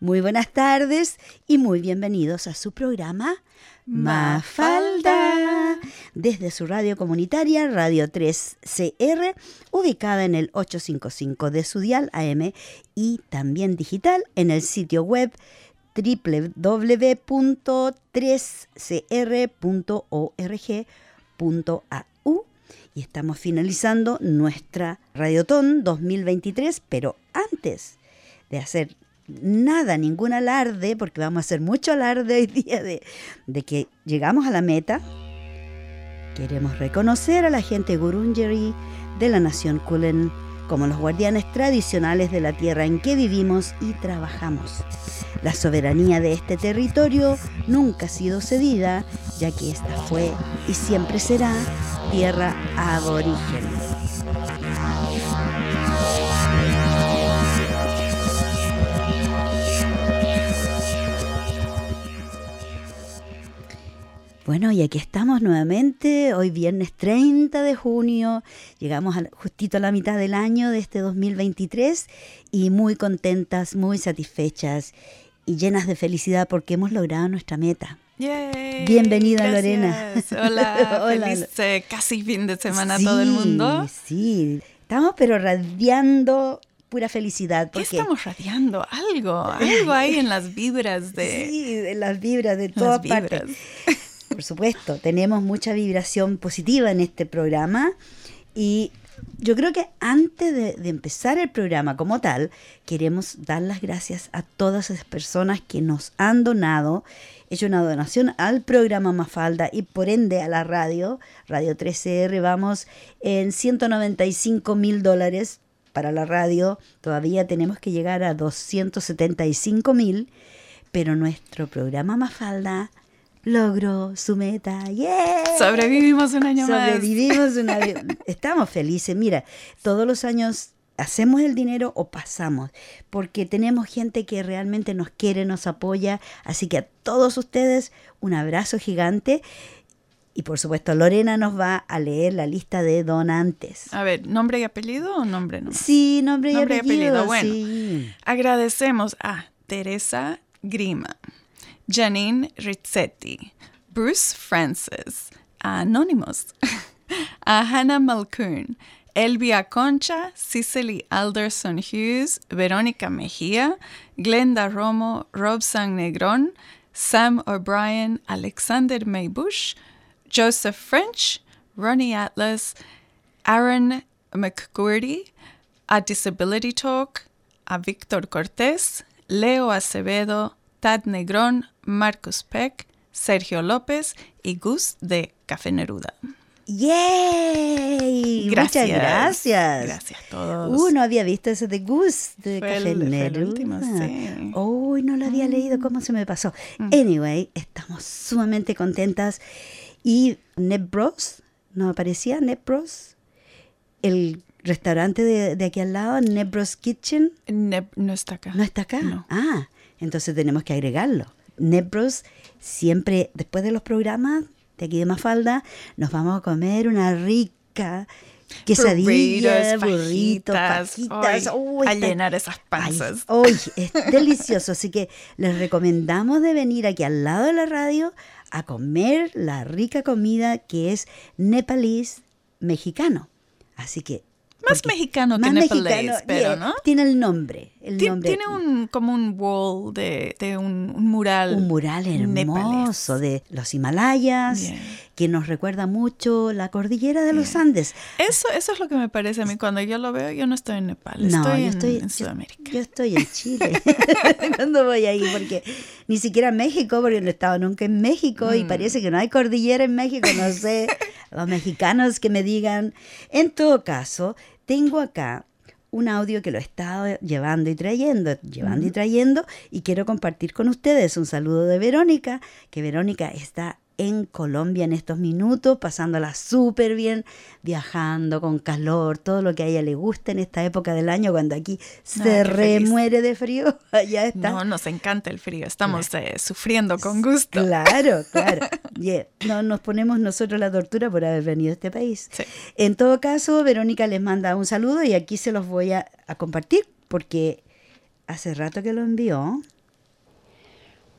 Muy buenas tardes y muy bienvenidos a su programa Mafalda. Desde su radio comunitaria, Radio 3CR, ubicada en el 855 de su dial AM y también digital en el sitio web www.3cr.org.au y estamos finalizando nuestra Radiotón 2023, pero antes de hacer nada, ningún alarde, porque vamos a hacer mucho alarde hoy día de, de que llegamos a la meta, queremos reconocer a la gente Gurungeri de la nación Kulen como los guardianes tradicionales de la tierra en que vivimos y trabajamos. La soberanía de este territorio nunca ha sido cedida, ya que esta fue y siempre será tierra aborigen. Bueno, y aquí estamos nuevamente, hoy viernes 30 de junio, llegamos justito a la mitad del año de este 2023 y muy contentas, muy satisfechas y llenas de felicidad porque hemos logrado nuestra meta. Bienvenida Lorena. Hola, Hola. feliz eh, casi fin de semana a todo el mundo. Sí, estamos pero radiando pura felicidad. ¿Qué estamos radiando? Algo, algo ahí en las vibras de... Sí, en las vibras de todas partes. Por supuesto, tenemos mucha vibración positiva en este programa y yo creo que antes de, empezar el programa como tal, queremos dar las gracias a todas esas personas que nos han donado, hecho una donación al programa Mafalda y por ende a la radio, Radio 13R, vamos en 195 mil dólares para la radio, todavía tenemos que llegar a 275 mil, pero nuestro programa Mafalda logró su meta. ¡Yeah! Sobrevivimos un año Sobrevivimos una Estamos felices. Mira, todos los años hacemos el dinero o pasamos, porque tenemos gente que realmente nos quiere, nos apoya. Así que a todos ustedes un abrazo gigante. Y por supuesto, Lorena nos va a leer la lista de donantes. A ver, ¿nombre y apellido o nombre no? Sí, nombre, y apellido. Bueno, agradecemos a Teresa Grima. Janine Rizzetti, Bruce Francis, Anonymous, a uh, Hannah Malcoon, Elvia Concha, Cicely Alderson Hughes, Verónica Mejía, Glenda Romo, Robson Negron, Sam O'Brien, Alexander Maybush, Joseph French, Ronnie Atlas, Aaron McGurdy, a Disability Talk, a Victor Cortés, Leo Acevedo, Tad Negrón, Marcos Peck, Sergio López y Gus de Café Neruda. ¡Yay! Muchas gracias. Gracias a todos. Uh, no había visto ese de Gus de Café Neruda. sí. Uy, no lo había leído, ¿cómo se me pasó? Mm. Anyway, estamos sumamente contentas. Y Nebros, ¿no aparecía Nebros? El restaurante de, aquí al lado, Nebros Kitchen. no está acá. ¿No está acá? No. Ah, entonces tenemos que agregarlo. Nebros, siempre después de los programas de aquí de Mafalda, nos vamos a comer una rica quesadilla, burritos, fajitas, a llenar esas panzas. Hoy es delicioso, así que les recomendamos de venir aquí al lado de la radio a comer la rica comida que es nepalís mexicano. Así que más mexicano que nepalés, pero ¿no? Tiene el nombre. tiene un como un wall de, un, mural. Un mural hermoso de los Himalayas, que nos recuerda mucho la cordillera de los Andes. Eso, eso es lo que me parece a mí. Cuando yo lo veo, yo no estoy en Nepal, no, estoy, yo estoy en, Sudamérica. Yo, estoy en Chile cuando voy ahí, porque ni siquiera en México, porque no he estado nunca en México y mm. parece que no hay cordillera en México, no sé. los mexicanos que me digan. En todo caso, tengo acá un audio que lo he estado llevando y trayendo, llevando y trayendo, y quiero compartir con ustedes. Un saludo de Verónica, que Verónica está en Colombia en estos minutos, pasándola súper bien, viajando con calor, todo lo que a ella le gusta en esta época del año, cuando aquí se remuere de frío, allá está. No, nos encanta el frío, estamos eh, sufriendo con gusto. Claro, claro. No nos ponemos nosotros la tortura por haber venido a este país. En todo caso, Verónica les manda un saludo y aquí se los voy a, a compartir porque hace rato que lo envió.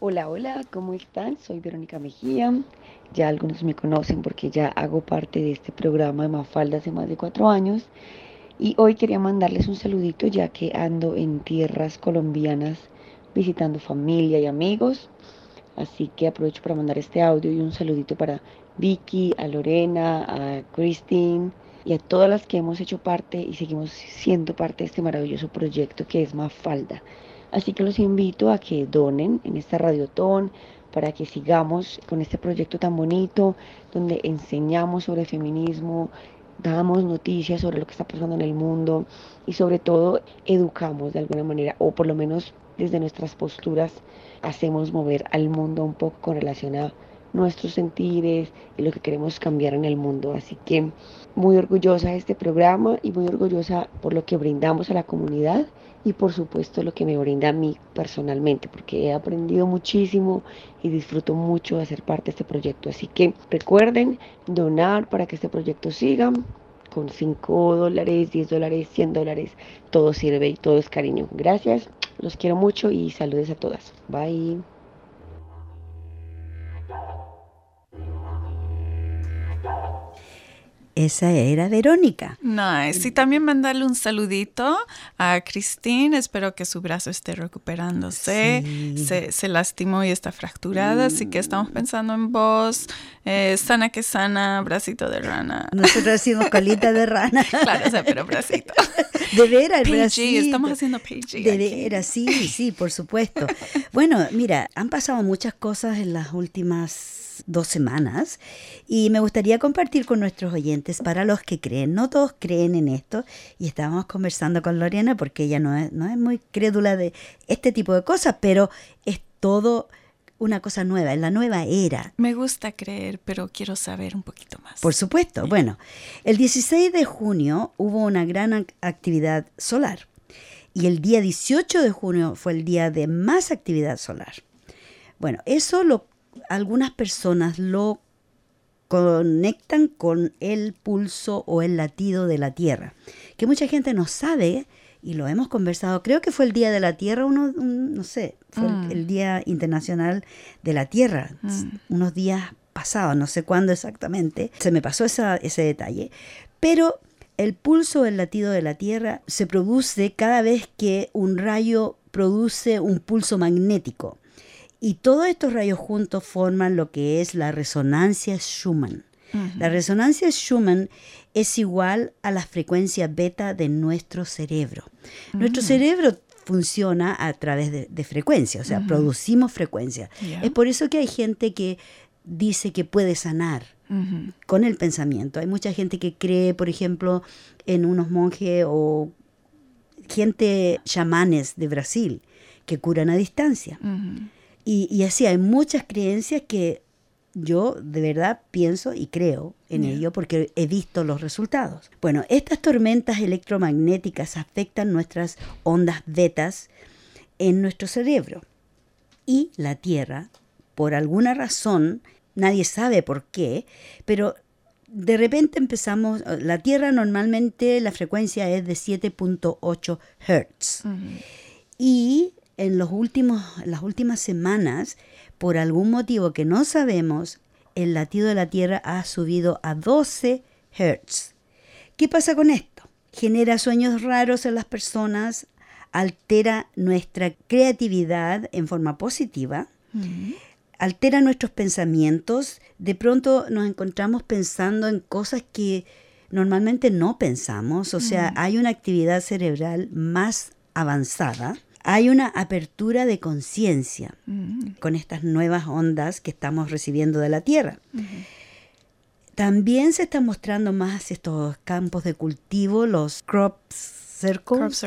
Hola, hola, ¿cómo están? Soy Verónica Mejía. Ya algunos me conocen porque ya hago parte de este programa de Mafalda hace más de cuatro años. Y hoy quería mandarles un saludito ya que ando en tierras colombianas visitando familia y amigos. Así que aprovecho para mandar este audio y un saludito para Vicky, a Lorena, a Christine y a todas las que hemos hecho parte y seguimos siendo parte de este maravilloso proyecto que es Mafalda. Así que los invito a que donen en esta radiotón para que sigamos con este proyecto tan bonito donde enseñamos sobre feminismo, damos noticias sobre lo que está pasando en el mundo y sobre todo educamos de alguna manera o por lo menos desde nuestras posturas hacemos mover al mundo un poco con relación a nuestros sentires y lo que queremos cambiar en el mundo. Así que muy orgullosa de este programa y muy orgullosa por lo que brindamos a la comunidad y por supuesto lo que me brinda a mí personalmente, porque he aprendido muchísimo y disfruto mucho de hacer parte de este proyecto. Así que recuerden donar para que este proyecto siga con 5 dólares, 10 dólares, 100 dólares, todo sirve y todo es cariño. Gracias, los quiero mucho y saludes a todas. Bye. Esa era Verónica. Nice. Y también mandarle un saludito a Christine. Espero que su brazo esté recuperándose. Se, lastimó y está fracturada, así que estamos pensando en vos. Eh, sana que sana, bracito de rana. Nosotros decimos colita de rana. claro, o sea, pero bracito. De veras, el bracito. estamos haciendo PG. De veras, sí, sí, por supuesto. Bueno, mira, han pasado muchas cosas en las últimas dos semanas y me gustaría compartir con nuestros oyentes para los que creen. No todos creen en esto y estábamos conversando con Lorena porque ella no es, no es muy crédula de este tipo de cosas, pero es todo una cosa nueva, en la nueva era. Me gusta creer, pero quiero saber un poquito más. Por supuesto. Bueno, el 16 de junio hubo una gran actividad solar y el día 18 de junio fue el día de más actividad solar. Bueno, eso lo algunas personas lo conectan con el pulso o el latido de la Tierra, que mucha gente no sabe y lo hemos conversado, creo que fue el Día de la Tierra, uno, no sé, fue el, mm. Día Internacional de la Tierra, mm. unos días pasados, no sé cuándo exactamente, se me pasó ese detalle, pero el pulso o el latido de la Tierra se produce cada vez que un rayo produce un pulso magnético. Y todos estos rayos juntos forman lo que es la resonancia Schumann. La resonancia Schumann es igual a la frecuencia beta de nuestro cerebro. Nuestro mm. cerebro funciona a través de, frecuencia, o sea, producimos frecuencia. Es por eso que hay gente que dice que puede sanar con el pensamiento. Hay mucha gente que cree, por ejemplo, en unos monjes o gente chamanes de Brasil que curan a distancia. Y, así hay muchas creencias que yo de verdad pienso y creo en ello porque he visto los resultados. Bueno, estas tormentas electromagnéticas afectan nuestras ondas betas en nuestro cerebro. Y la Tierra, por alguna razón, nadie sabe por qué, pero de repente empezamos, la Tierra normalmente la frecuencia es de 7.8 Hertz. Y en, los últimos, las últimas semanas, por algún motivo que no sabemos, el latido de la Tierra ha subido a 12 Hertz. ¿Qué pasa con esto? Genera sueños raros en las personas, altera nuestra creatividad en forma positiva, altera nuestros pensamientos, de pronto nos encontramos pensando en cosas que normalmente no pensamos, o sea, hay una actividad cerebral más avanzada hay una apertura de conciencia mm. con estas nuevas ondas que estamos recibiendo de la Tierra. También se están mostrando más estos campos de cultivo, los crop circles,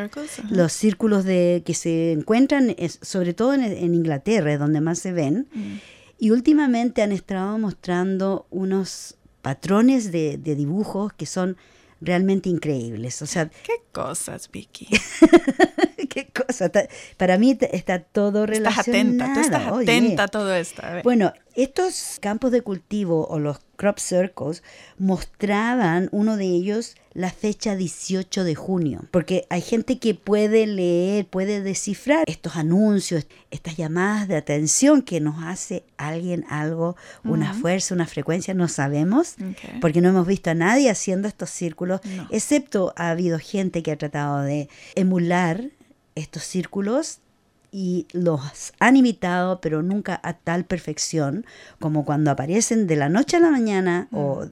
los círculos de, que se encuentran sobre todo en, Inglaterra, es donde más se ven. Mm. Y últimamente han estado mostrando unos patrones de, de dibujos que son realmente increíbles. O sea, ¿Qué cosas, Vicky? ¿Qué cosa? Para mí está todo relacionado. Estás atenta, tú estás atenta a todo esto. Bueno, Estos campos de cultivo o los crop circles mostraban uno de ellos la fecha 18 de junio, porque hay gente que puede leer, puede descifrar estos anuncios, estas llamadas de atención que nos hace alguien algo, una fuerza, una frecuencia, no sabemos, porque no hemos visto a nadie haciendo estos círculos, excepto ha habido gente que ha tratado de emular estos círculos y los han imitado, pero nunca a tal perfección como cuando aparecen de la noche a la mañana o mm.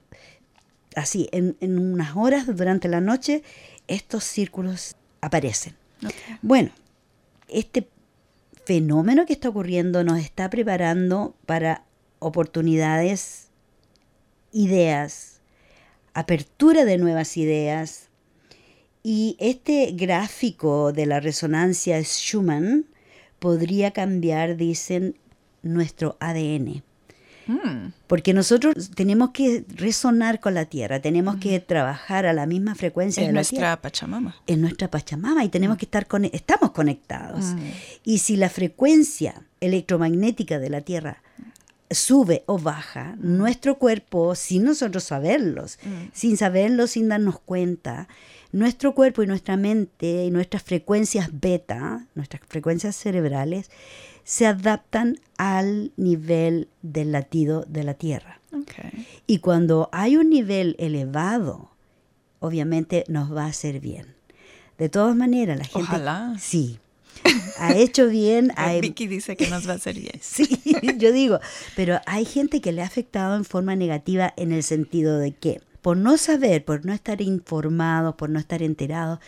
así, en, unas horas durante la noche, estos círculos aparecen. Bueno, este fenómeno que está ocurriendo nos está preparando para oportunidades, ideas, apertura de nuevas ideas. Y este gráfico de la resonancia Schumann podría cambiar, dicen, nuestro ADN. Hmm. Porque nosotros tenemos que resonar con la tierra, tenemos que trabajar a la misma frecuencia de la tierra. nuestra Pachamama. En nuestra Pachamama y tenemos hmm. que estar con, estamos conectados. Hmm. Y si la frecuencia electromagnética de la tierra sube o baja, nuestro cuerpo, sin nosotros saberlos, sin saberlo, sin darnos cuenta, nuestro cuerpo y nuestra mente y nuestras frecuencias beta, nuestras frecuencias cerebrales, se adaptan al nivel del latido de la Tierra. Y cuando hay un nivel elevado, obviamente nos va a hacer bien. De todas maneras, la gente... Ojalá. Sí. Ha hecho bien. Vicky dice que nos va a hacer bien. sí, yo digo, pero hay gente que le ha afectado en forma negativa en el sentido de que por no saber, por no estar informados, por no estar enterados,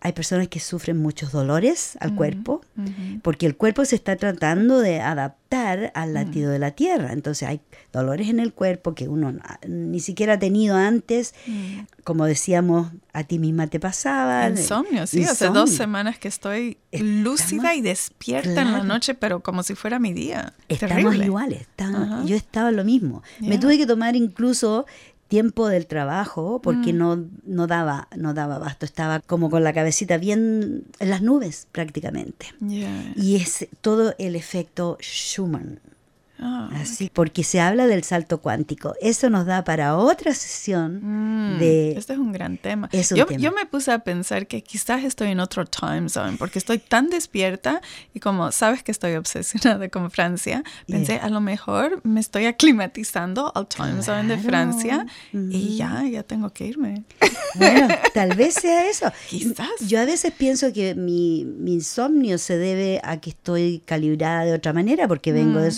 hay personas que sufren muchos dolores al cuerpo, porque el cuerpo se está tratando de adaptar al latido de la tierra. Entonces hay dolores en el cuerpo que uno ni siquiera ha tenido antes. Como decíamos, a ti misma te pasaba. Insomnio, sí. Hace dos semanas que estoy lúcida y despierta en la noche, pero como si fuera mi día. Estamos iguales. yo estaba lo mismo. Me tuve que tomar incluso tiempo del trabajo porque mm. no, no daba no daba basto estaba como con la cabecita bien en las nubes prácticamente. Y es todo el efecto Schumann Ah, Así, porque se habla del salto cuántico. Eso nos da para otra sesión mm, de... Este es un gran tema. yo, yo me puse a pensar que quizás estoy en otro time zone, porque estoy tan despierta y como sabes que estoy obsesionada con Francia, pensé a lo mejor me estoy aclimatizando al time zone de Francia y ya, ya tengo que irme. Bueno, tal vez sea eso. Quizás. Yo a veces pienso que mi, insomnio se debe a que estoy calibrada de otra manera, porque vengo de mm.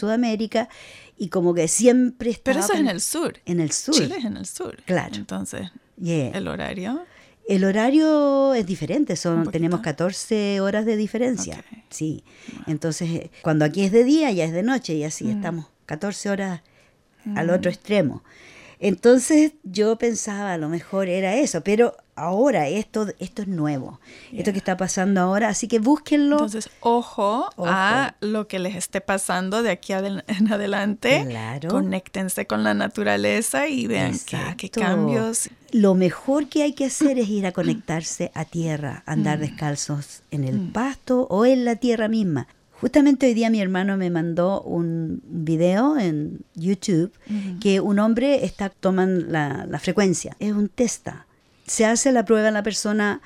Y como que siempre estaba... Pero eso es en el sur. En el sur. Chile es en el sur. Claro. Entonces, ¿el horario? El horario es diferente, son tenemos 14 horas de diferencia. Sí. Entonces, cuando aquí es de día, ya es de noche y así mm. estamos 14 horas al mm. otro extremo. Entonces yo pensaba, a lo mejor era eso, pero ahora esto, esto es nuevo, esto que está pasando ahora, así que búsquenlo. Entonces, ojo, a lo que les esté pasando de aquí en adelante. Claro. Conéctense con la naturaleza y vean qué, cambios. Lo mejor que hay que hacer es ir a conectarse a tierra, andar mm. descalzos en el mm. pasto o en la tierra misma. Justamente hoy día mi hermano me mandó un video en YouTube que un hombre está tomando la, la, frecuencia. Es un testa. Se hace la prueba en la persona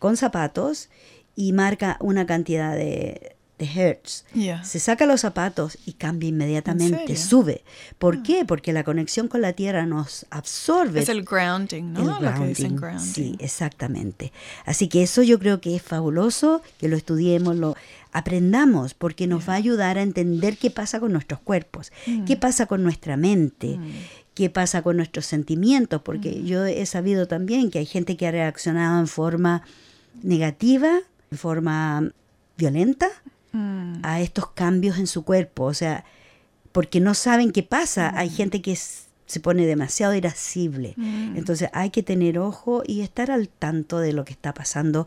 con zapatos y marca una cantidad de, de hertz. Se saca los zapatos y cambia inmediatamente, sube. ¿Por ah. qué? Porque la conexión con la tierra nos absorbe. Es el grounding, ¿no? El grounding, Sí, exactamente. Así que eso yo creo que es fabuloso, que lo estudiemos, lo aprendamos, porque nos va a ayudar a entender qué pasa con nuestros cuerpos, mm. qué pasa con nuestra mente, mm. Qué pasa con nuestros sentimientos, porque mm. yo he sabido también que hay gente que ha reaccionado en forma negativa, en forma violenta, a estos cambios en su cuerpo, o sea, porque no saben qué pasa. Hay gente que se pone demasiado irascible. Entonces hay que tener ojo y estar al tanto de lo que está pasando,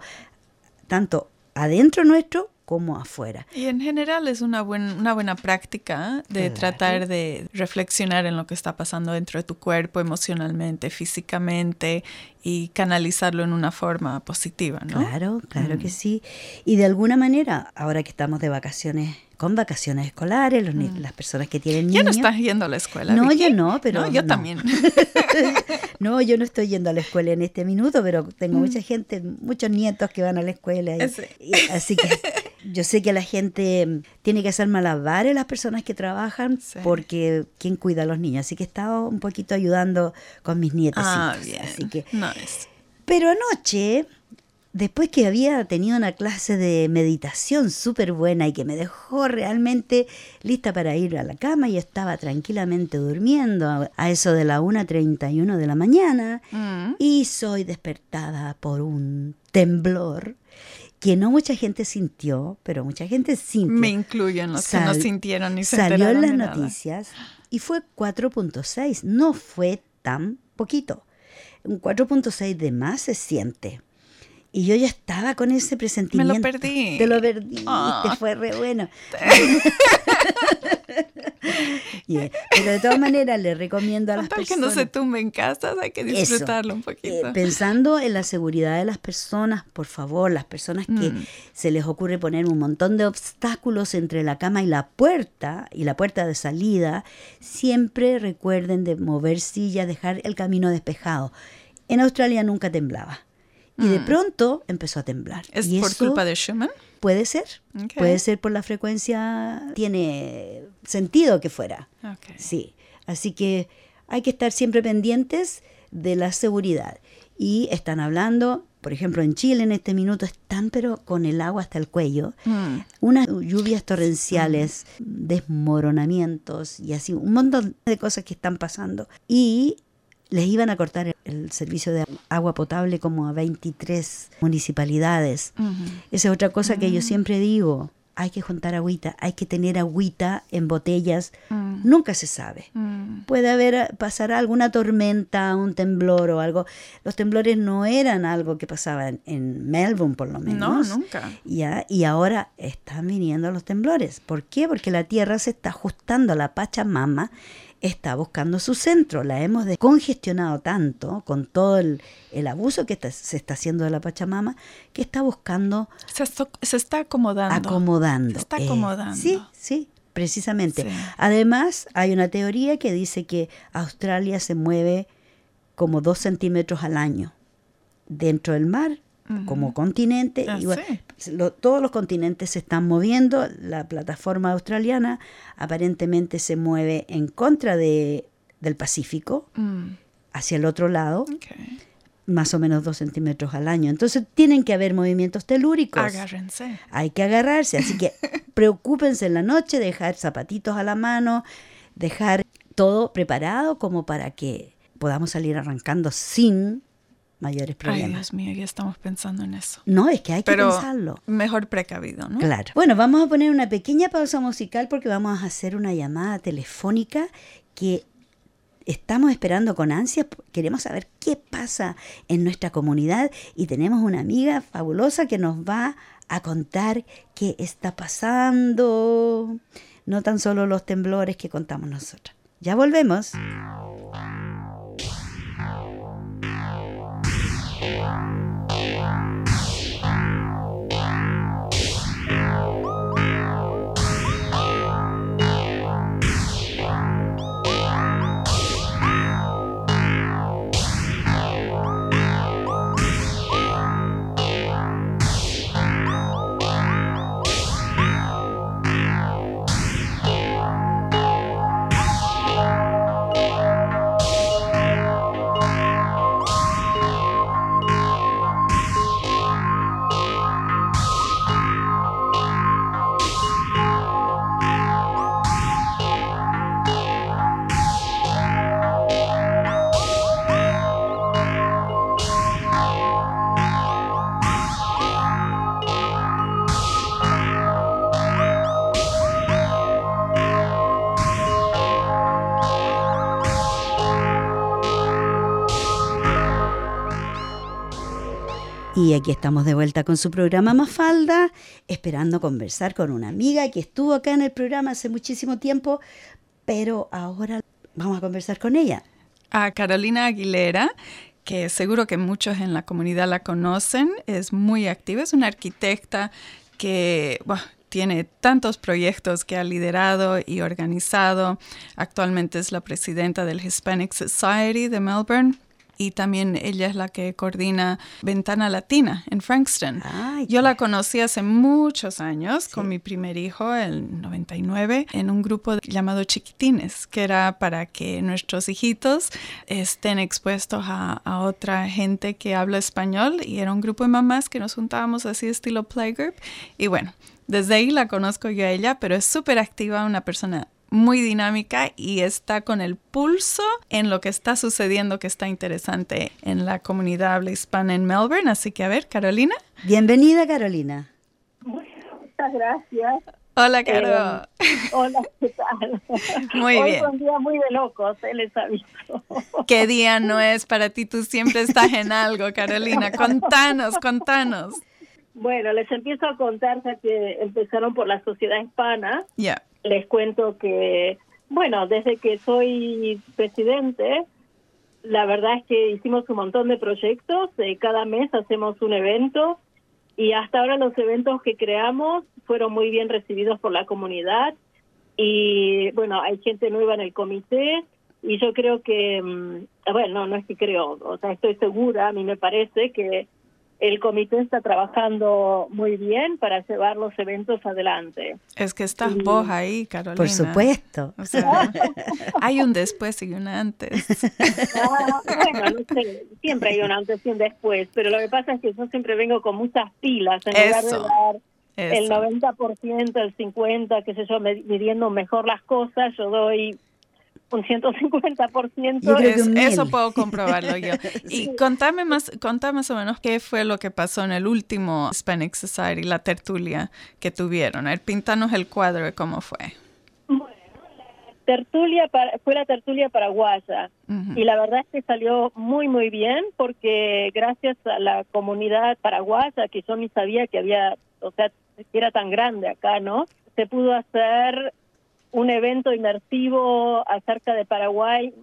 tanto adentro nuestro como afuera. Y en general es una, una buena práctica de tratar de reflexionar en lo que está pasando dentro de tu cuerpo emocionalmente, físicamente y canalizarlo en una forma positiva, ¿no? Claro, claro que mm. sí. Y de alguna manera, ahora que estamos de vacaciones con vacaciones escolares, mm. las personas que tienen niños. ¿Ya no estás yendo a la escuela? No, yo no, pero... yo también. no, yo no estoy yendo a la escuela en este minuto, pero tengo mm. mucha gente, muchos nietos que van a la escuela. así que yo sé que la gente tiene que hacer malabares las personas que trabajan porque ¿quién cuida a los niños? Así que he estado un poquito ayudando con mis nietos. Ah, bien. Así que... Nice. Pero anoche después que había tenido una clase de meditación súper buena y que me dejó realmente lista para ir a la cama y estaba tranquilamente durmiendo a eso de la 1.31 de la mañana mm. y soy despertada por un temblor que no mucha gente sintió, pero mucha gente sintió. Me incluyen los que no sintieron ni se Salió en las noticias y fue 4.6, no fue tan poquito. Un 4.6 de más se siente. Y yo ya estaba con ese presentimiento. Me lo perdí. Te lo perdí, te ah. fue re bueno. Pero de todas maneras le recomiendo a las personas... que no se tumbe en casa, hay que disfrutarlo un poquito. Eh, pensando en la seguridad de las personas, por favor, las personas que mm. se les ocurre poner un montón de obstáculos entre la cama y la puerta, y la puerta de salida, siempre recuerden de mover sillas, dejar el camino despejado. En Australia nunca temblaba y de mm. pronto empezó a temblar. ¿Es por culpa de Schumann? Puede ser. Puede ser por la frecuencia. Tiene sentido que fuera. Sí. Así que hay que estar siempre pendientes de la seguridad. Y están hablando, por ejemplo, en Chile en este minuto están, pero con el agua hasta el cuello. Mm. Unas lluvias torrenciales, desmoronamientos y así, un montón de cosas que están pasando. Y les iban a cortar el servicio de agua potable como a 23 municipalidades. Esa es otra cosa que yo mm. siempre digo. Hay que juntar agüita, hay que tener agüita en botellas. Mm. Nunca se sabe. Mm. Puede haber, pasar alguna tormenta, un temblor o algo. Los temblores no eran algo que pasaba en, Melbourne, por lo menos. No, nunca. Ya, y ahora están viniendo los temblores. ¿Por qué? Porque la Tierra se está ajustando a la Pachamama está buscando su centro. La hemos descongestionado tanto con todo el, abuso que se está haciendo de la Pachamama que está buscando... Se, está acomodando. Acomodando. Se está acomodando. sí, sí, precisamente. Además, hay una teoría que dice que Australia se mueve como dos centímetros al año dentro del mar como continente. Ah, todos los continentes se están moviendo. La plataforma australiana aparentemente se mueve en contra de, del Pacífico, mm. hacia el otro lado. Más o menos dos centímetros al año. Entonces tienen que haber movimientos telúricos. Agárrense. Hay que agarrarse. Así que preocúpense en la noche, dejar zapatitos a la mano, dejar todo preparado como para que podamos salir arrancando sin mayores problemas. Ay, Dios mío, ya estamos pensando en eso. No, es que hay que pensarlo. Mejor precavido, ¿no? Claro. Bueno, vamos a poner una pequeña pausa musical porque vamos a hacer una llamada telefónica que estamos esperando con ansia. Queremos saber qué pasa en nuestra comunidad y tenemos una amiga fabulosa que nos va a contar qué está pasando. No tan solo los temblores que contamos nosotros. Ya volvemos. Y aquí estamos de vuelta con su programa Mafalda, esperando conversar con una amiga que estuvo acá en el programa hace muchísimo tiempo, pero ahora vamos a conversar con ella. A Carolina Aguilera, que seguro que muchos en la comunidad la conocen, es muy activa, es una arquitecta que tiene tantos proyectos que ha liderado y organizado. Actualmente es la presidenta del Hispanic Society de Melbourne y también ella es la que coordina Ventana Latina en Frankston. Yo la conocí hace muchos años con mi primer hijo, el 99, en un grupo llamado Chiquitines, que era para que nuestros hijitos estén expuestos a, a otra gente que habla español y era un grupo de mamás que nos juntábamos así estilo playgroup y bueno. Desde ahí la conozco yo a ella, pero es súper activa, una persona muy dinámica y está con el pulso en lo que está sucediendo que está interesante en la comunidad habla hispana en Melbourne. Así que a ver, Carolina. Bienvenida, Carolina. Muchas gracias. Hola, Caro. Eh, hola, ¿qué tal? Muy Hoy bien. Es un día muy de locos, eh, les aviso. ¿Qué día no es para ti? Tú siempre estás en algo, Carolina. Contanos, contanos. Bueno, les empiezo a contar ya que empezaron por la sociedad hispana. Ya les cuento que, bueno, desde que soy presidente, la verdad es que hicimos un montón de proyectos, eh, cada mes hacemos un evento y hasta ahora los eventos que creamos fueron muy bien recibidos por la comunidad y bueno, hay gente nueva en el comité y yo creo que, mm, bueno, no es que creo, o sea, estoy segura, a mí me parece que el comité está trabajando muy bien para llevar los eventos adelante. Es que estás vos ahí, Carolina. Por supuesto. O sea, hay un después y un antes. Ah, bueno, no sé, siempre hay un antes y un después, pero lo que pasa es que yo siempre vengo con muchas pilas en lugar de Eso, dar el eso. 90%, el 50%, qué sé yo, midiendo mejor las cosas, yo doy un 150%. Yo creo que Es- un eso puedo comprobarlo yo. Y contame más, contame más o menos qué fue lo que pasó en el último Hispanic Society, la tertulia que tuvieron. A ver, pintanos el cuadro de cómo fue. tertulia para- fue la tertulia paraguaya y la verdad es que salió muy muy bien porque gracias a la comunidad paraguaya que yo ni sabía que había o sea que era tan grande acá no se pudo hacer un evento inmersivo acerca de Paraguay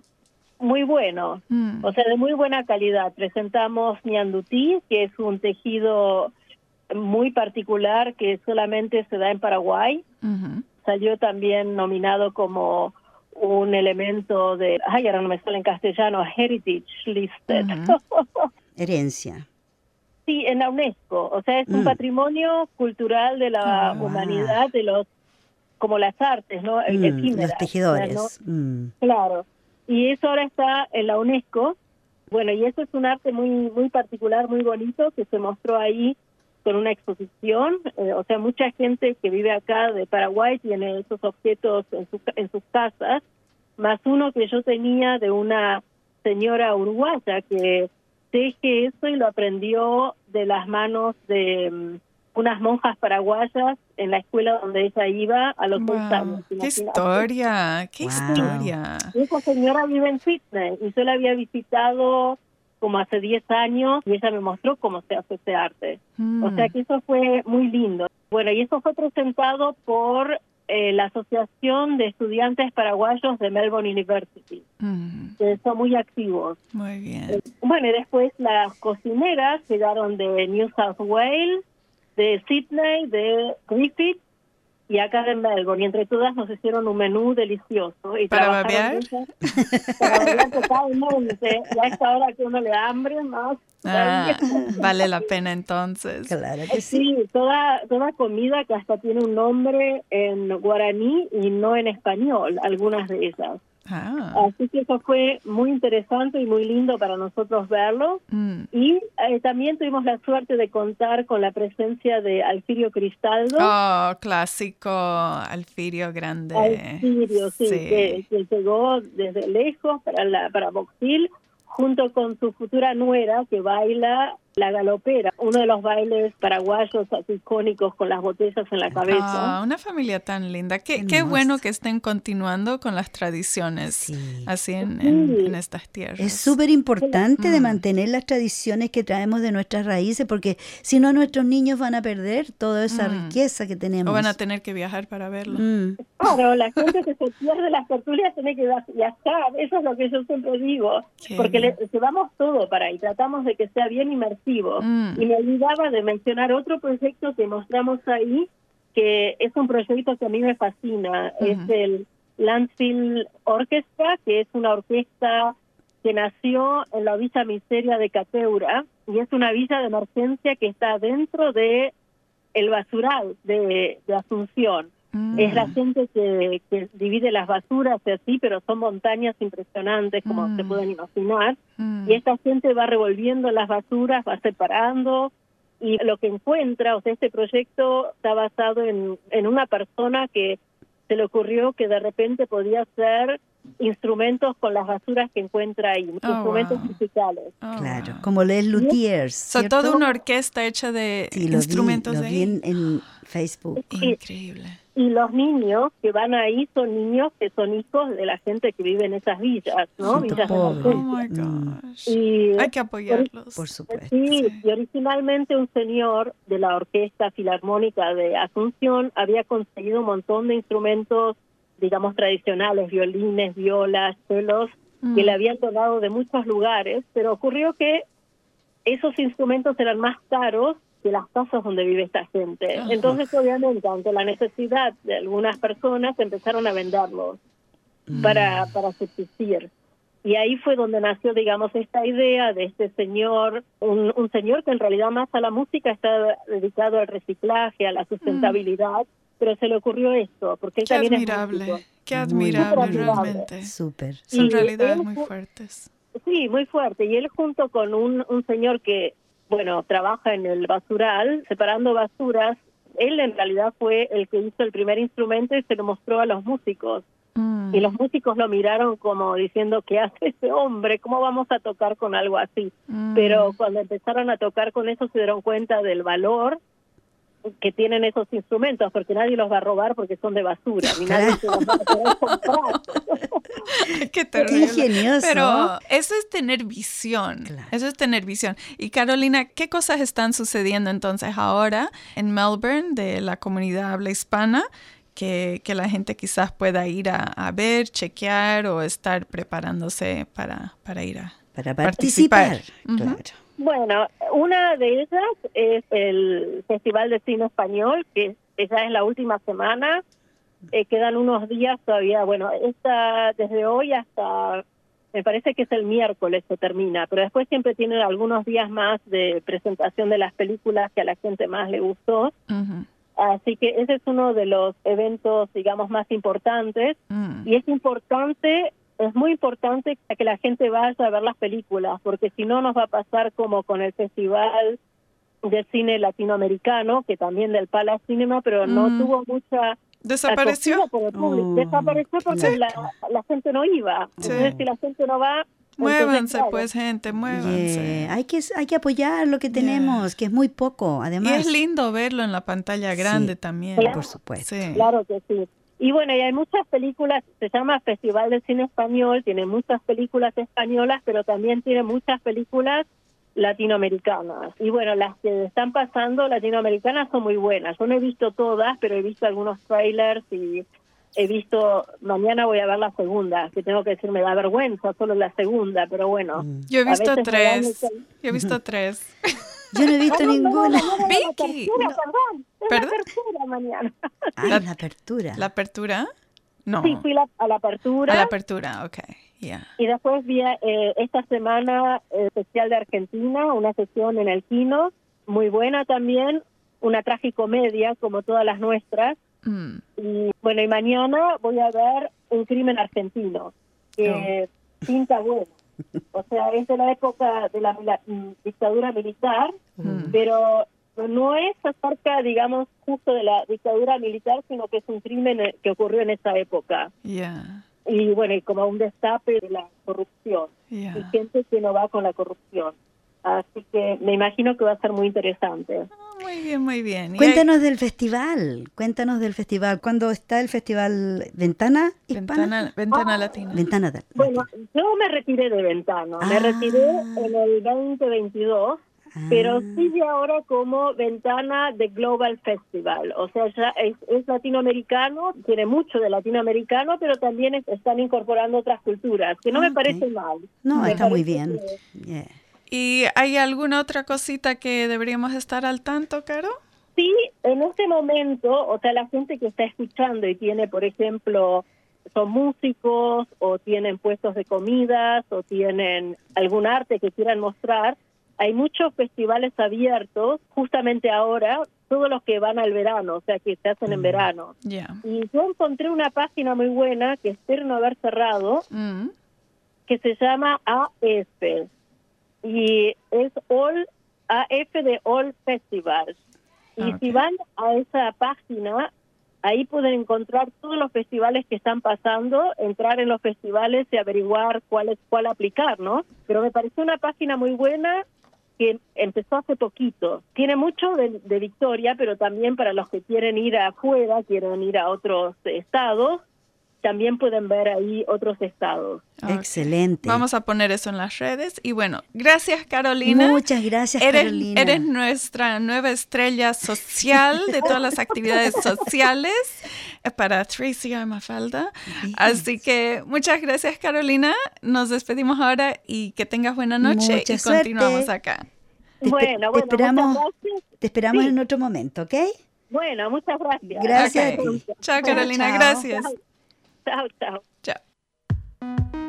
muy bueno Mm. o sea de muy buena calidad presentamos Ñandutí que es un tejido muy particular que solamente se da en Paraguay salió también nominado como un elemento de, ay, ahora no me sale en castellano, Heritage Listed. Herencia. sí, en la UNESCO, o sea, es un Mm. patrimonio cultural de la Ah. humanidad, de los, como las artes, ¿no? El Mm, efímeras, los tejedores. ¿no? Mm. Claro. Y eso ahora está en la UNESCO. Bueno, y eso es un arte muy muy particular, muy bonito, que se mostró ahí con una exposición. Eh, o sea, mucha gente que vive acá de Paraguay tiene esos objetos en, sus en sus casas, más uno que yo tenía de una señora uruguaya que teje eso y lo aprendió de las manos de mm, unas monjas paraguayas en la escuela donde ella iba a los dos Wow, años. ¡Qué historia! ¡Qué Wow. historia! Y esa señora vive en Sydney y yo la había visitado como hace 10 años y ella me mostró cómo se hace ese arte. O sea Mm. que eso fue muy lindo. Bueno, y eso fue presentado por eh, la Asociación de Estudiantes Paraguayos de Melbourne University, Mm, que son muy activos. Muy bien. Bueno, y después las cocineras llegaron de New South Wales, de Sydney, de Griffith y acá de Melbourne. Y entre todas nos hicieron un menú delicioso. Y ¿Para babear? Para babear totalmente. Y a esta hora que uno le da hambre más. Ah, vale la pena entonces. Claro que sí. Sí, toda, toda comida que hasta tiene un nombre en guaraní y no en español, algunas de ellas. Ah, Así que eso fue muy interesante y muy lindo para nosotros verlo. mm. Y eh, también tuvimos la suerte de contar con la presencia de Alfirio Cristaldo. Oh, clásico, Alfirio Grande. Alfirio, sí, Que, que llegó desde lejos para la para Box Hill, junto con su futura nuera que baila la galopera, uno de los bailes paraguayos icónicos con las botellas en la cabeza. Ah, una familia tan linda. Qué, qué bueno que estén continuando con las tradiciones así en, estas tierras. Es súper importante de mm. mantener las tradiciones que traemos de nuestras raíces, porque si no nuestros niños van a perder toda esa mm. riqueza que tenemos. O van a tener que viajar para verlo. Mm. Claro, la gente que se pierde las tertulias tiene que viajar, eso es lo que yo siempre digo, porque le, llevamos todo para ahí, tratamos de que sea bien inmersivo. Mm. Y me olvidaba de mencionar otro proyecto que mostramos ahí, que es un proyecto que a mí me fascina, es el Landfill Orchestra, que es una orquesta que nació en la Villa Miseria de Cateura y es una villa de emergencia que está dentro de el basural de Asunción. Es la mm. gente que, que, divide las basuras y así, pero son montañas impresionantes, como se mm. pueden imaginar. Mm. Y esta gente va revolviendo las basuras, va separando, y lo que encuentra, o sea, este proyecto está basado en, en una persona que se le ocurrió que de repente podía hacer instrumentos con las basuras que encuentra ahí, oh, instrumentos musicales. Oh, claro, como Les Luthiers. O toda una orquesta hecha de instrumentos de en Facebook. Increíble. Y los niños que van ahí son niños que son hijos de la gente que vive en esas villas, ¿no? Villas oh my gosh. Y, Hay que apoyarlos. Por supuesto. Sí, y originalmente un señor de la Orquesta Filarmónica de Asunción había conseguido un montón de instrumentos, digamos, tradicionales, violines, violas, celos, que mm. le habían donado de muchos lugares, pero ocurrió que esos instrumentos eran más caros de las casas donde vive esta gente. Entonces, obviamente, ante la necesidad de algunas personas, empezaron a venderlos para, mm. para subsistir. Y ahí fue donde nació, digamos, esta idea de este señor, un, un, señor que en realidad más a la música está dedicado al reciclaje, a la sustentabilidad, pero se le ocurrió esto, porque él qué también admirable, es Qué admirable, realmente. Súper. Son realidades muy fuertes. Sí, muy fuerte. Y él junto con un, un señor que bueno, trabaja en el basural, separando basuras. Él en realidad fue el que hizo el primer instrumento y se lo mostró a los músicos. Mm. Y los músicos lo miraron como diciendo, ¿qué hace ese hombre? ¿Cómo vamos a tocar con algo así? Mm. Pero cuando empezaron a tocar con eso se dieron cuenta del valor que tienen esos instrumentos, porque nadie los va a robar porque son de basura, ni nadie se los va a poder comprar. Qué terrible. ingenioso. Pero eso es tener visión. Eso es tener visión. Y Carolina, ¿qué cosas están sucediendo entonces ahora en Melbourne de la comunidad habla hispana? Que, que la gente quizás pueda ir a, ver, chequear o estar preparándose para, para ir a para participar. Bueno, una de ellas es el Festival de Cine Español, que ya es la última semana. Eh, quedan unos días todavía. Bueno, esta desde hoy hasta, me parece que es el miércoles se termina, pero después siempre tienen algunos días más de presentación de las películas que a la gente más le gustó. Así que ese es uno de los eventos, digamos, más importantes. Mm. Y es importante es muy importante que la gente vaya a ver las películas, porque si no nos va a pasar como con el Festival de Cine Latinoamericano, que también del Palace Cinema, pero no mm. tuvo mucha... ¿Desapareció? Oh, Desapareció porque la, gente no iba. Entonces, si la gente no va... Muévanse, pues, gente, muévanse. Hay, que, hay que apoyar lo que tenemos, que es muy poco, además. Y es lindo verlo en la pantalla grande también. por supuesto. Claro que sí. Y bueno, y hay muchas películas, se llama Festival de Cine Español, tiene muchas películas españolas, pero también tiene muchas películas latinoamericanas. Y bueno, las que están pasando latinoamericanas son muy buenas. Yo no he visto todas, pero he visto algunos trailers y he visto, mañana voy a ver la segunda, que tengo que decir, me da vergüenza solo la segunda, pero bueno. Mm. Yo he visto tres. Yo he visto tres. Yo no he visto ninguna. Vicky. La apertura mañana. Ah, la, apertura. ¿La apertura? No. Sí, fui a la apertura. A la apertura, ok. Y después vi eh, esta semana especial de Argentina, una sesión en el Kino, muy buena también, una tragicomedia como todas las nuestras. Mm. Y bueno, y mañana voy a ver Un crimen argentino, que oh. pinta bueno. O sea, es de la época de la, dictadura militar, mm. pero no es acerca, digamos, justo de la dictadura militar, sino que es un crimen eh, que ocurrió en esa época. Y bueno, y como un destape de la corrupción. Y gente que no va con la corrupción. Así que me imagino que va a ser muy interesante. Ah, muy bien, muy bien. Cuéntanos del festival, cuéntanos del festival. ¿Cuándo está el festival Ventana Hispana? Ventana, Latina. Ventana Bueno, yo me retiré de Ventana, me retiré ah. en el 2022 pero ah. sigue ahora como ventana de Global Festival. O sea, ya es, latinoamericano, tiene mucho de latinoamericano, pero también están incorporando otras culturas, que no me parece mal. No, está muy bien. ¿Y hay alguna otra cosita que deberíamos estar al tanto, Caro? Sí, en este momento, o sea, la gente que está escuchando y tiene, por ejemplo, son músicos o tienen puestos de comidas o tienen algún arte que quieran mostrar, hay muchos festivales abiertos justamente ahora, todos los que van al verano, o sea, que se hacen en mm. verano. Y yo encontré una página muy buena que espero no haber cerrado, mm. que se llama AF. Y es All AF de All Festivals. Y si van a esa página, ahí pueden encontrar todos los festivales que están pasando, entrar en los festivales y averiguar cuál es cuál aplicar, ¿no? Pero me pareció una página muy buena que empezó hace poquito. Tiene mucho de, Victoria, pero también para los que quieren ir afuera, quieren ir a otros estados, también pueden ver ahí otros estados. Excelente. Vamos a poner eso en las redes. Y bueno, gracias Carolina. Muchas gracias eres, Carolina. Eres nuestra nueva estrella social de todas las actividades sociales para Tracy y Mafalda. Así que muchas gracias Carolina. Nos despedimos ahora y que tengas buena noche y continuamos acá. bueno, bueno, te esperamos, te esperamos en otro momento, ¿ok? Bueno, muchas gracias. Gracias. Chao Carolina, gracias. Chao, chao. Chao.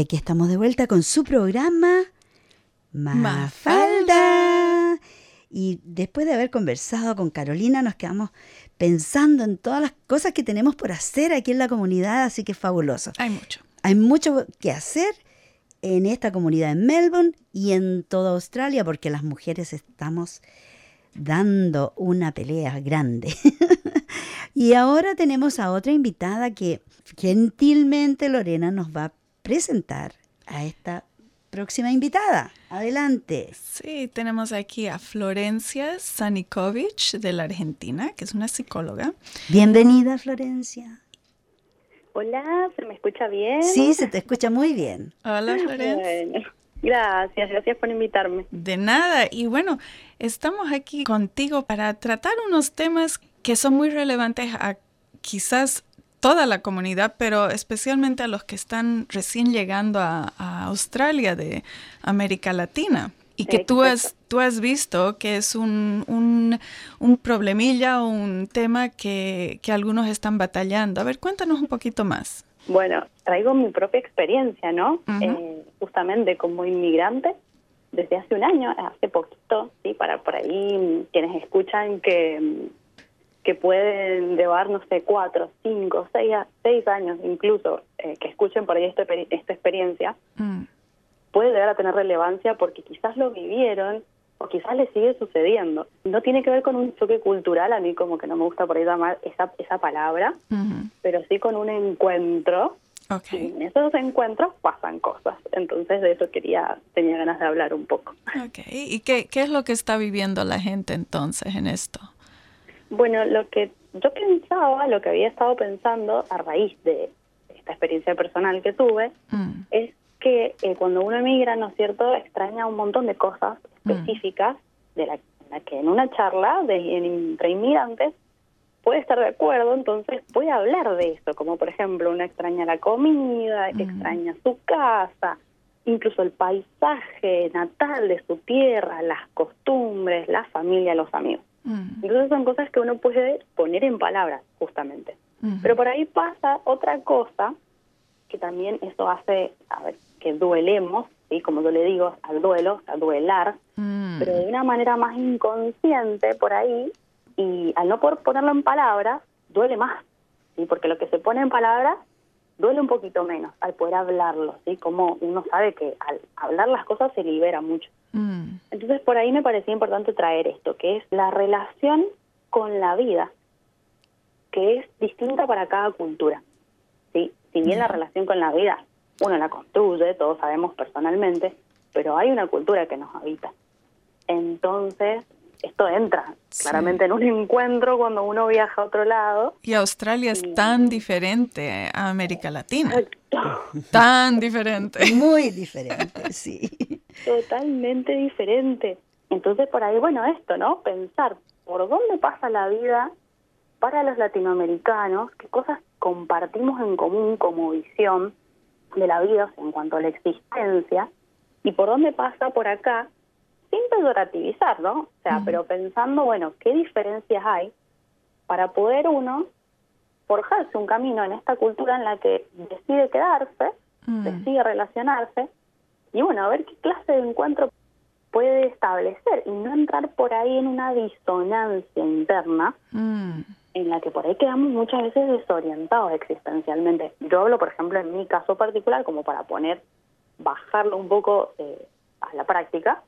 Y aquí estamos de vuelta con su programa Mafalda. Y después de haber conversado con Carolina, nos quedamos pensando en todas las cosas que tenemos por hacer aquí en la comunidad, así que es fabuloso. Hay mucho. Hay mucho que hacer en esta comunidad en Melbourne y en toda Australia, porque las mujeres estamos dando una pelea grande. y ahora tenemos a otra invitada que gentilmente Lorena nos va a presentar a esta próxima invitada. Adelante. Sí, tenemos aquí a Florencia Sanikovic de la Argentina, que es una psicóloga. Bienvenida, Florencia. Hola, ¿se me escucha bien? Sí, se te escucha muy bien. Hola, Florencia. gracias, gracias por invitarme. De nada. Y bueno, estamos aquí contigo para tratar unos temas que son muy relevantes a quizás toda la comunidad, pero especialmente a los que están recién llegando a, Australia de América Latina. Y que tú has, tú has visto que es un, un, problemilla o un tema que, que, algunos están batallando. A ver, cuéntanos un poquito más. Bueno, traigo mi propia experiencia, ¿no? Eh, justamente como inmigrante, desde hace un año, hace poquito, ¿sí? Para por ahí quienes escuchan que que pueden llevar, no sé, cuatro, cinco, seis, seis años incluso, eh, que escuchen por ahí esta, esta experiencia, mm. puede llegar a tener relevancia porque quizás lo vivieron o quizás les sigue sucediendo. No tiene que ver con un choque cultural, a mí como que no me gusta por ahí llamar esa, esa palabra, pero sí con un encuentro. Y en esos encuentros pasan cosas. Entonces de eso quería, tenía ganas de hablar un poco. Okay. ¿Y qué, qué es lo que está viviendo la gente entonces en esto? Bueno, lo que yo pensaba, lo que había estado pensando a raíz de esta experiencia personal que tuve, mm. es que eh, cuando uno emigra, ¿no es cierto?, extraña un montón de cosas mm. específicas de la, que en una charla de, entre inmigrantes puede estar de acuerdo, entonces voy a hablar de eso, como por ejemplo, uno extraña la comida, mm. extraña su casa, incluso el paisaje natal de su tierra, las costumbres, la familia, los amigos. Mm. Entonces son cosas que uno puede poner en palabras, justamente. Pero por ahí pasa otra cosa que también eso hace, a ver, que duelemos, ¿sí? como yo le digo, al duelo, a duelar, mm. pero de una manera más inconsciente por ahí, y al no poder ponerlo en palabras, duele más, ¿sí? porque lo que se pone en palabras duele un poquito menos al poder hablarlo, ¿sí? Como uno sabe que al hablar las cosas se libera mucho. Mm. Entonces por ahí me parecía importante traer esto, que es la relación con la vida, que es distinta para cada cultura. ¿sí? Si bien la relación con la vida uno la construye, todos sabemos personalmente, pero hay una cultura que nos habita. Entonces, esto entra claramente en un encuentro cuando uno viaja a otro lado. Y Australia es tan diferente a América Latina. Tan diferente. Muy diferente, sí. Totalmente diferente. Entonces por ahí, bueno, esto, ¿no? Pensar por dónde pasa la vida para los latinoamericanos, qué cosas compartimos en común como visión de la vida en cuanto a la existencia, y por dónde pasa por acá, sin peyorativizar, ¿no? O sea, pero pensando, bueno, qué diferencias hay para poder uno forjarse un camino en esta cultura en la que decide quedarse, decide relacionarse, y bueno, a ver qué clase de encuentro puede establecer y no entrar por ahí en una disonancia interna mm. en la que por ahí quedamos muchas veces desorientados existencialmente. Yo hablo, por ejemplo, en mi caso particular, como para poner, bajarlo un poco eh, a la práctica.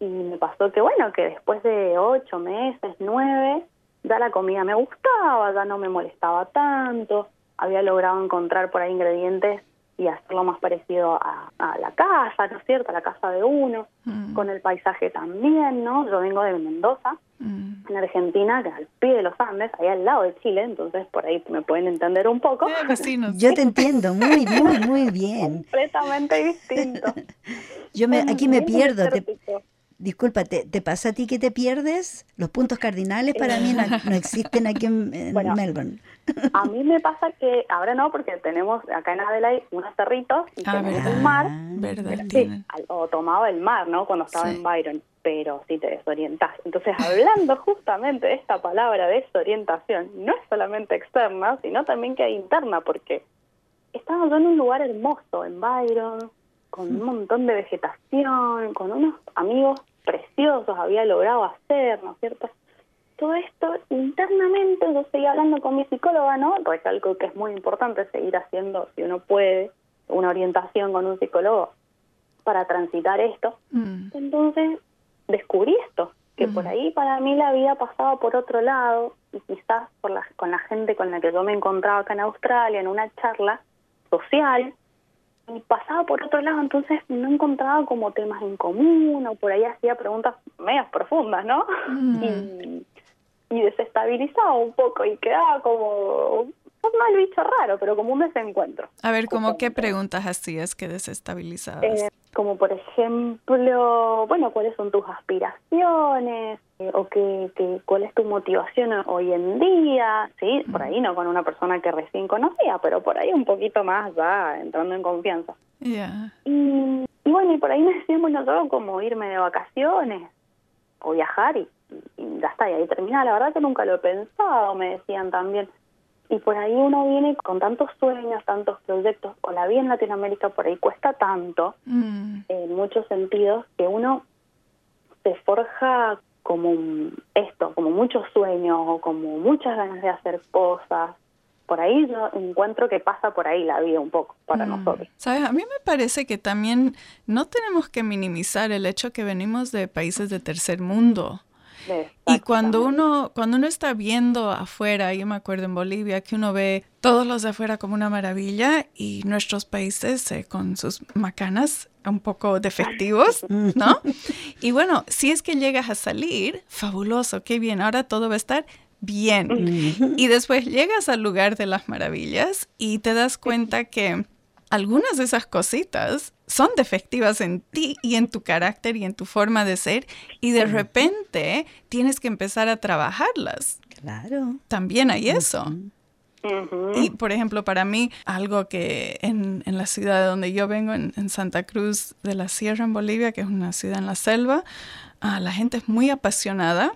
Y me pasó que, bueno, que después de ocho meses, nueve, ya la comida me gustaba, ya no me molestaba tanto, había logrado encontrar por ahí ingredientes y hacerlo más parecido a, la casa, ¿no es cierto? A la casa de uno, mm. con el paisaje también, ¿no? Yo vengo de Mendoza, mm. en Argentina, que es al pie de los Andes, ahí al lado de Chile, entonces por ahí me pueden entender un poco. Yo te entiendo muy, muy, muy bien. Completamente distinto. Yo me, aquí me pierdo, te, Disculpa, ¿te, pasa a ti que te pierdes? Los puntos cardinales para mí no, existen aquí en, Melbourne. A mí me pasa que ahora no, porque tenemos acá en Adelaide unos cerritos y ah, tenemos un mar. Verdad, sí, o tomaba el mar, ¿no? Cuando estaba en Byron, pero sí te desorientas. Entonces, hablando justamente de esta palabra desorientación, no es solamente externa, sino también que hay interna, porque estaba yo en un lugar hermoso, en Byron, con un montón de vegetación, con unos amigos preciosos, había logrado hacer, ¿no es cierto? Todo esto internamente yo seguía hablando con mi psicóloga, ¿no? Recalco que es muy importante seguir haciendo, si uno puede, una orientación con un psicólogo para transitar esto. Mm. Entonces descubrí esto, que por mm. ahí para mí la vida pasaba por otro lado y quizás por la, con la gente con la que yo me encontraba acá en Australia en una charla social y pasaba por otro lado, entonces no encontraba como temas en común o por ahí hacía preguntas medias profundas, ¿no? Mm. Y, y desestabilizaba un poco y quedaba como no el bicho raro, pero como un desencuentro. A ver, ¿cómo qué preguntas hacías que desestabilizabas? Eh, como por ejemplo, bueno, ¿cuáles son tus aspiraciones? Eh, o qué, cuál es tu motivación hoy en día, ¿sí? Por ahí no con una persona que recién conocía, pero por ahí un poquito más ya entrando en confianza. Y, y, bueno, y por ahí me decían, bueno, yo como irme de vacaciones o viajar y, y ya está, y ahí termina. La verdad que nunca lo he pensado, me decían también. Y por ahí uno viene con tantos sueños, tantos proyectos, o la vida en Latinoamérica por ahí cuesta tanto, mm. en muchos sentidos, que uno se forja como esto, como muchos sueños o como muchas ganas de hacer cosas. Por ahí yo encuentro que pasa por ahí la vida un poco para mm. nosotros. Sabes, a mí me parece que también no tenemos que minimizar el hecho que venimos de países de tercer mundo. Y cuando uno, cuando uno está viendo afuera, yo me acuerdo en Bolivia que uno ve todos los de afuera como una maravilla y nuestros países eh, con sus macanas un poco defectivos, ¿no? y bueno, si es que llegas a salir, fabuloso, qué bien, ahora todo va a estar bien. Y después llegas al lugar de las maravillas y te das cuenta que algunas de esas cositas son defectivas en ti y en tu carácter y en tu forma de ser y de repente tienes que empezar a trabajarlas. Claro. También hay eso. Y por ejemplo, para mí, algo que en, la ciudad de donde yo vengo, en, Santa Cruz de la Sierra, en Bolivia, que es una ciudad en la selva, ah, la gente es muy apasionada,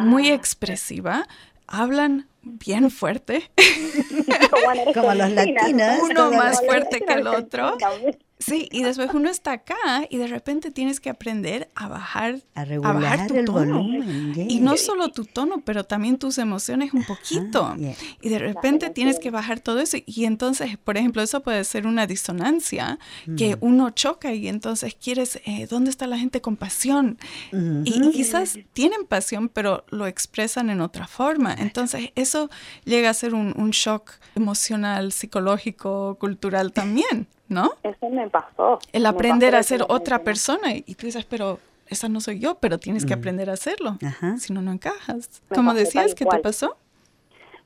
muy ah. expresiva, hablan bien fuerte. Como los latinos. Uno más fuerte que el otro. Sí, y después uno está acá y de repente tienes que aprender a bajar, a, regular tu tono. Y no solo tu tono, pero también tus emociones un poquito. Y de repente tienes que bajar todo eso. Y entonces, por ejemplo, eso puede ser una disonancia que mm. uno choca y entonces quieres, eh, ¿dónde está la gente con pasión? y, quizás tienen pasión, pero lo expresan en otra forma. Entonces, eso llega a ser un, un shock emocional, psicológico, cultural también. ¿No? Eso me pasó. El aprender a ser otra persona y tú dices, pero esa no soy yo, pero tienes que mm. aprender a hacerlo, si no, no encajas. ¿Cómo decías, ¿qué te pasó?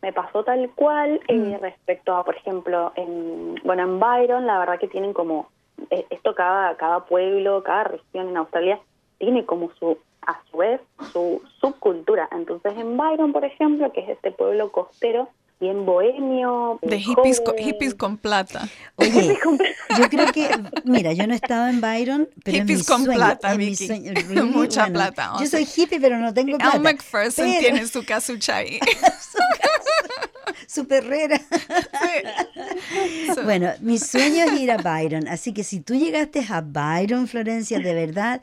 Me pasó tal cual eh, mm. respecto a, por ejemplo, en, bueno, en Byron, la verdad que tienen como, eh, esto cada, cada pueblo, cada región en Australia tiene como su, a su vez, su subcultura. Entonces en Byron, por ejemplo, que es este pueblo costero, bien bohemio. De hippies, hippies con plata. Oye, yo creo que, mira, yo no he estado en Byron, pero hippies con plata, Mucha plata. Yo soy hippie, pero no tengo plata. Al McPherson tiene su casucha ahí. su, perrera. Bueno, mi sueño es ir a Byron, así que si tú llegaste a Byron, Florencia, de verdad,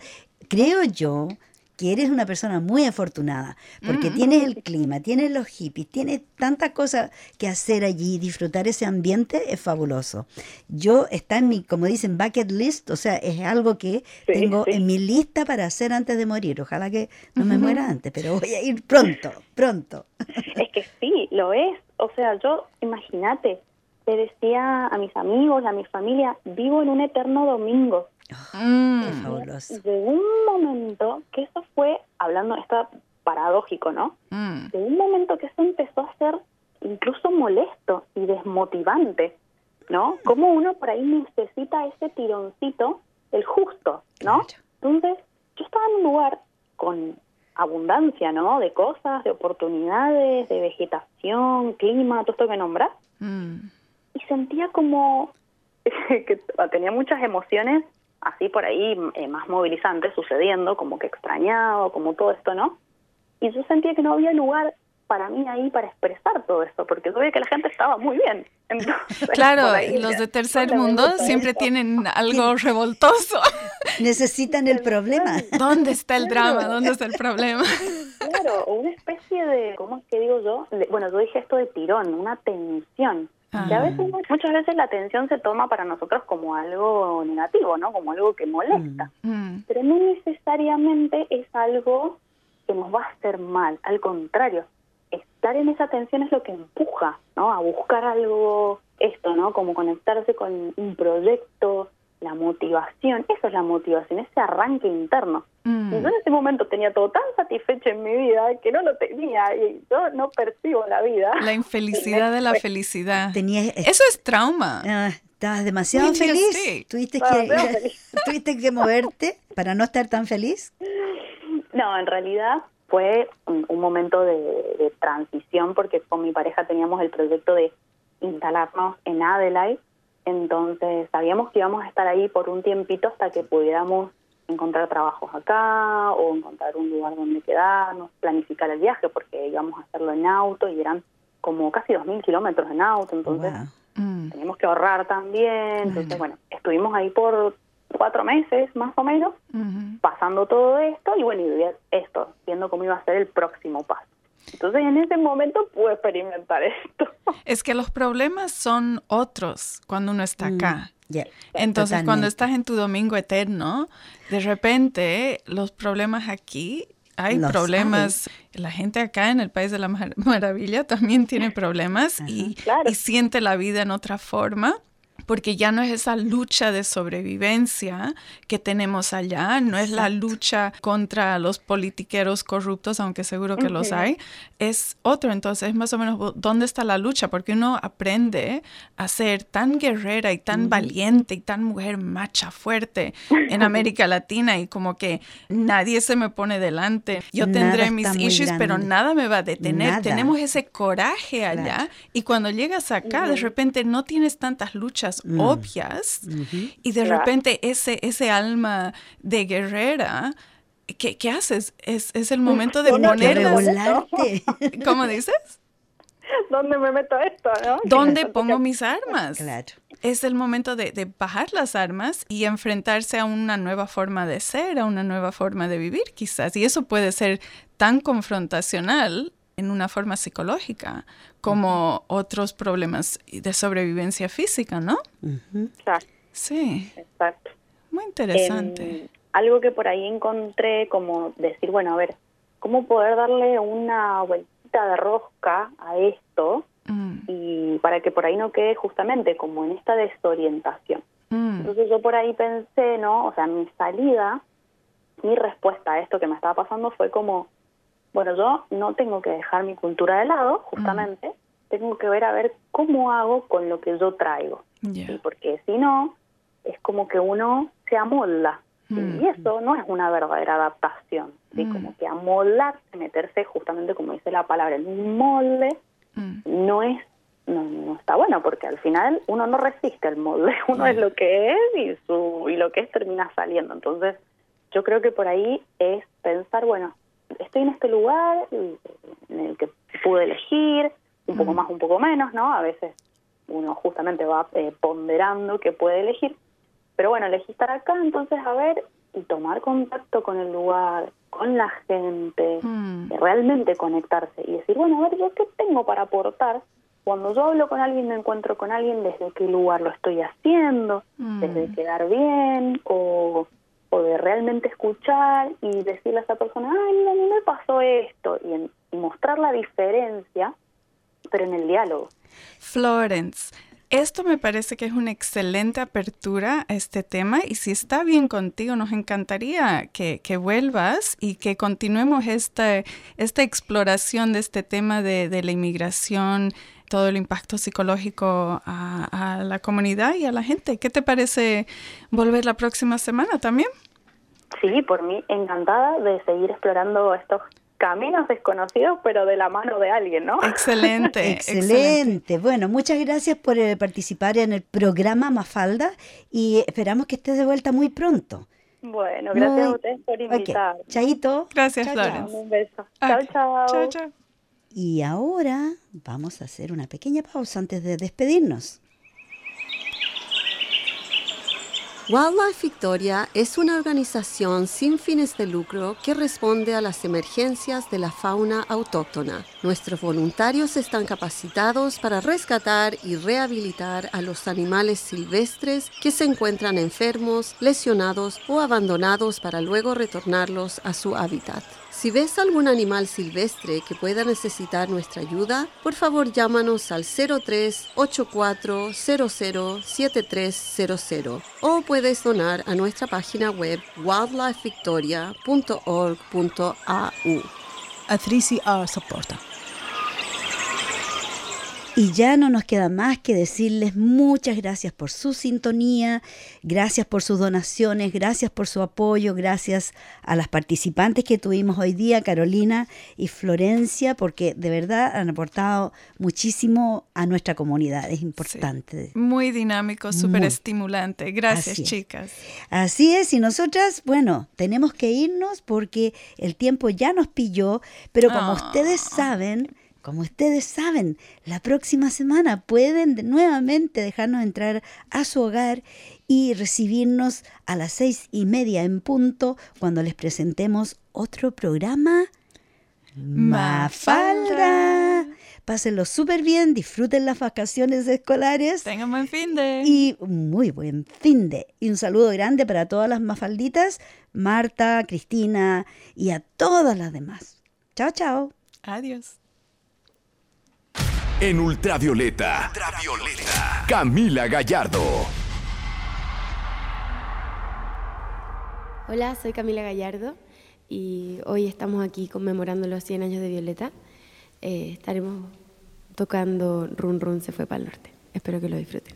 creo yo que eres una persona muy afortunada, porque mm. tienes el clima, tienes los hippies, tienes tantas cosas que hacer allí, disfrutar ese ambiente es fabuloso. Yo está en mi, como dicen, bucket list, o sea, es algo que tengo en mi lista para hacer antes de morir. Ojalá que no me muera antes, pero voy a ir pronto, pronto. Es que sí, lo es. O sea, yo, imagínate, te decía a mis amigos, a mi familia, vivo en un eterno domingo. Mm. De un momento que eso fue, hablando, está paradójico, ¿no? Mm. De un momento que eso empezó a ser incluso molesto y desmotivante, ¿no? Como uno por ahí necesita ese tironcito, el justo, ¿no? Entonces, yo estaba en un lugar con abundancia, ¿no? De cosas, de oportunidades, de vegetación, clima, todo esto que nombras. Mm. Y sentía como que tenía muchas emociones así por ahí eh, más movilizante sucediendo, como que extrañado, como todo esto, ¿no? Y yo sentía que no había lugar para mí ahí para expresar todo esto, porque yo que la gente estaba muy bien. claro, y los de tercer mundo siempre tienen algo revoltoso. Necesitan el problema. ¿Dónde está el drama? ¿Dónde está el problema? Claro, una especie de, ¿cómo es que digo yo? bueno, yo dije esto de tirón, una tensión. Que a veces, ah. muchas veces la tensión se toma para nosotros como algo negativo, ¿no? Como algo que molesta. Mm. Mm. Pero no necesariamente es algo que nos va a hacer mal. Al contrario, estar en esa tensión es lo que empuja, ¿no? A buscar algo, esto, ¿no? Como conectarse con un proyecto, la motivación, eso es la motivación, ese arranque interno. Mm. yo en ese momento tenía todo tan satisfecho en mi vida que no lo tenía y yo no percibo la vida. La infelicidad de la felicidad. Eso es trauma. Ah, estabas demasiado feliz. ¿Tuviste, que, ¿Tuviste que moverte para no estar tan feliz? No, en realidad fue un, momento de, transición porque con mi pareja teníamos el proyecto de instalarnos en Adelaide, entonces sabíamos que íbamos a estar ahí por un tiempito hasta que pudiéramos encontrar trabajos acá o encontrar un lugar donde quedarnos, planificar el viaje porque íbamos a hacerlo en auto y eran como casi 2.000 kilómetros en auto, entonces mm. teníamos que ahorrar también, entonces bueno, estuvimos ahí por cuatro meses más o menos, pasando todo esto y bueno, y esto, viendo cómo iba a ser el próximo paso. Entonces en ese momento pude experimentar esto. Es que los problemas son otros cuando uno está acá. Mm, Entonces cuando estás en tu domingo eterno, de repente los problemas aquí hay problemas. La gente acá en el País de la Maravilla también tiene problemas y, y, siente la vida en otra forma porque ya no es esa lucha de sobrevivencia que tenemos allá, no es la lucha contra los politiqueros corruptos, aunque seguro que los hay, es otro. Entonces, más o menos, ¿dónde está la lucha? Porque uno aprende a ser tan guerrera y tan valiente y tan mujer macha, fuerte en América Latina y como que nadie se me pone delante. Yo tendré mis issues, pero nada me va a detener. Tenemos ese coraje allá y cuando llegas acá, de repente no tienes tantas luchas Mm. obvias y de repente ese, ese alma de guerrera ¿Qué, ¿qué, haces? Es, es el momento de ponerlas. ¿Cómo dices? ¿Dónde me meto esto? ¿Dónde pongo mis armas? Es el momento de, de, bajar las armas y enfrentarse a una nueva forma de ser, a una nueva forma de vivir quizás. Y eso puede ser tan confrontacional en una forma psicológica como otros problemas de sobrevivencia física, ¿no? Claro. Sí. Exacto. Muy interesante. Em, algo que por ahí encontré como decir, bueno, a ver, ¿cómo poder darle una vueltita de rosca a esto mm. y para que por ahí no quede justamente como en esta desorientación? Mm. Entonces yo por ahí pensé, ¿no? O sea, mi salida, mi respuesta a esto que me estaba pasando fue como, bueno, yo no tengo que dejar mi cultura de lado, justamente, tengo que ver a ver cómo hago con lo que yo traigo. Porque si no, es como que uno se amolda. Mm. Y eso no es una verdadera adaptación. ¿sí? Mm. Como que amoldarse, meterse justamente como dice la palabra, en un molde, mm. no es no, no, está bueno porque al final uno no resiste el molde, uno es lo que es y su y lo que es termina saliendo. Entonces, yo creo que por ahí es pensar, bueno, estoy en este lugar en el que pude elegir, un poco más, un poco menos, ¿no? A veces uno justamente va eh, ponderando que puede elegir, pero bueno, elegí estar acá, entonces a ver y tomar contacto con el lugar, con la gente, mm. realmente conectarse y decir, bueno, a ver, ¿yo qué tengo para aportar? Cuando yo hablo con alguien, me encuentro con alguien, desde qué lugar lo estoy haciendo, mm. desde quedar bien o o de realmente escuchar y decirle a esa persona, ay, a mí me pasó esto, y, mostrar la diferencia, pero en el diálogo. Florence, esto me parece que es una excelente apertura a este tema y si está bien contigo, nos encantaría que, que vuelvas y que continuemos esta, esta exploración de este tema de, de la inmigración todo el impacto psicológico a, la comunidad y a la gente. ¿Qué te parece volver la próxima semana también? Sí, por mí encantada de seguir explorando estos caminos desconocidos, pero de la mano de alguien, ¿no? Excelente. excelente. Bueno, muchas gracias por eh, participar en el programa Mafalda y esperamos que estés de vuelta muy pronto. Bueno, gracias a ustedes por invitar. Chaito. Gracias, Un beso. Chao, chao. Chao, chao. Y ahora vamos a hacer una pequeña pausa antes de despedirnos. Wildlife Victoria es una organización sin fines de lucro que responde a las emergencias de la fauna autóctona. Nuestros voluntarios están capacitados para rescatar y rehabilitar a los animales silvestres que se encuentran enfermos, lesionados o abandonados para luego retornarlos a su hábitat. Si ves algún animal silvestre que pueda necesitar nuestra ayuda, por favor llámanos al 03 84 7300 o puedes donar a nuestra página web wildlifevictoria.org.au. A soporta. Y ya no nos queda más que decirles muchas gracias por su sintonía, gracias por sus donaciones, gracias por su apoyo, gracias a las participantes que tuvimos hoy día, Carolina y Florencia, porque de verdad han aportado muchísimo a nuestra comunidad, es importante. Muy dinámico, súper estimulante. Gracias, chicas. Así es, y nosotras, bueno, tenemos que irnos porque el tiempo ya nos pilló, pero como ah. ustedes saben, como ustedes saben, la próxima semana pueden nuevamente dejarnos entrar a su hogar y recibirnos a las seis y media en punto cuando les presentemos otro programa. Mafalda. Pásenlo súper bien, disfruten las vacaciones escolares. Tengan buen fin de. Y muy buen fin de. Y un saludo grande para todas las mafalditas, Marta, Cristina y a todas las demás. Chao, chao. Adiós. En Ultravioleta, Ultravioleta. Camila Gallardo. Hola, soy Camila Gallardo y hoy estamos aquí conmemorando los 100 años de Violeta. Eh, estaremos tocando Run Run se fue para el norte. Espero que lo disfruten.